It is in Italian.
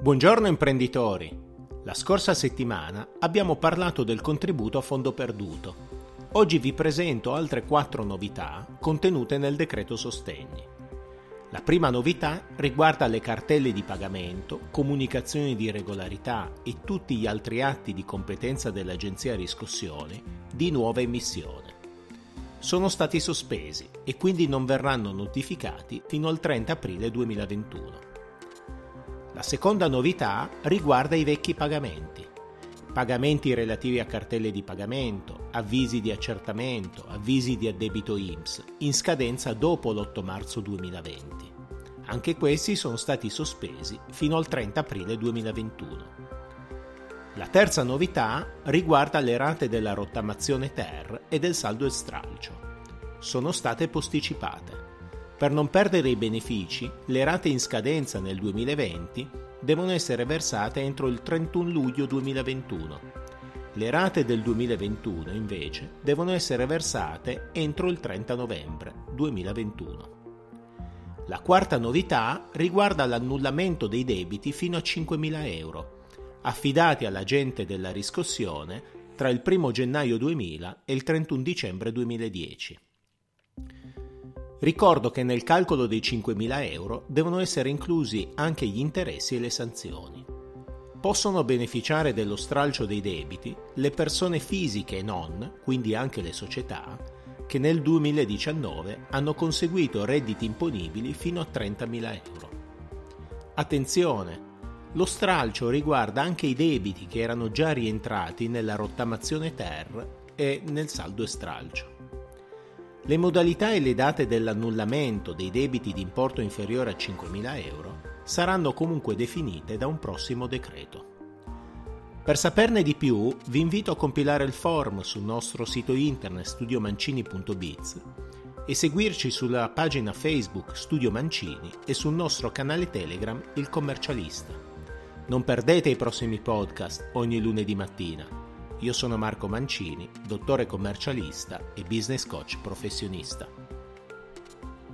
Buongiorno imprenditori! La scorsa settimana abbiamo parlato del contributo a fondo perduto. Oggi vi presento altre quattro novità contenute nel decreto sostegni. La prima novità riguarda le cartelle di pagamento, comunicazioni di regolarità e tutti gli altri atti di competenza dell'Agenzia Riscossione di nuova emissione. Sono stati sospesi e quindi non verranno notificati fino al 30 aprile 2021. La seconda novità riguarda i vecchi pagamenti. Pagamenti relativi a cartelle di pagamento, avvisi di accertamento, avvisi di addebito IMSS, in scadenza dopo l'8 marzo 2020. Anche questi sono stati sospesi fino al 30 aprile 2021. La terza novità riguarda le rate della rottamazione TER e del saldo e stralcio. Sono state posticipate. Per non perdere i benefici, le rate in scadenza nel 2020 devono essere versate entro il 31 luglio 2021. Le rate del 2021, invece, devono essere versate entro il 30 novembre 2021. La quarta novità riguarda l'annullamento dei debiti fino a 5.000 euro, affidati all'agente della riscossione tra il 1 gennaio 2000 e il 31 dicembre 2010. Ricordo che nel calcolo dei 5.000 euro devono essere inclusi anche gli interessi e le sanzioni. Possono beneficiare dello stralcio dei debiti le persone fisiche e non, quindi anche le società, che nel 2019 hanno conseguito redditi imponibili fino a 30.000 euro. Attenzione! Lo stralcio riguarda anche i debiti che erano già rientrati nella rottamazione ter e nel saldo e stralcio. Le modalità e le date dell'annullamento dei debiti di importo inferiore a 5.000 euro saranno comunque definite da un prossimo decreto. Per saperne di più vi invito a compilare il form sul nostro sito internet studiomancini.biz e seguirci sulla pagina Facebook Studio Mancini e sul nostro canale Telegram Il Commercialista. Non perdete i prossimi podcast ogni lunedì mattina io sono Marco Mancini, dottore commercialista e business coach professionista.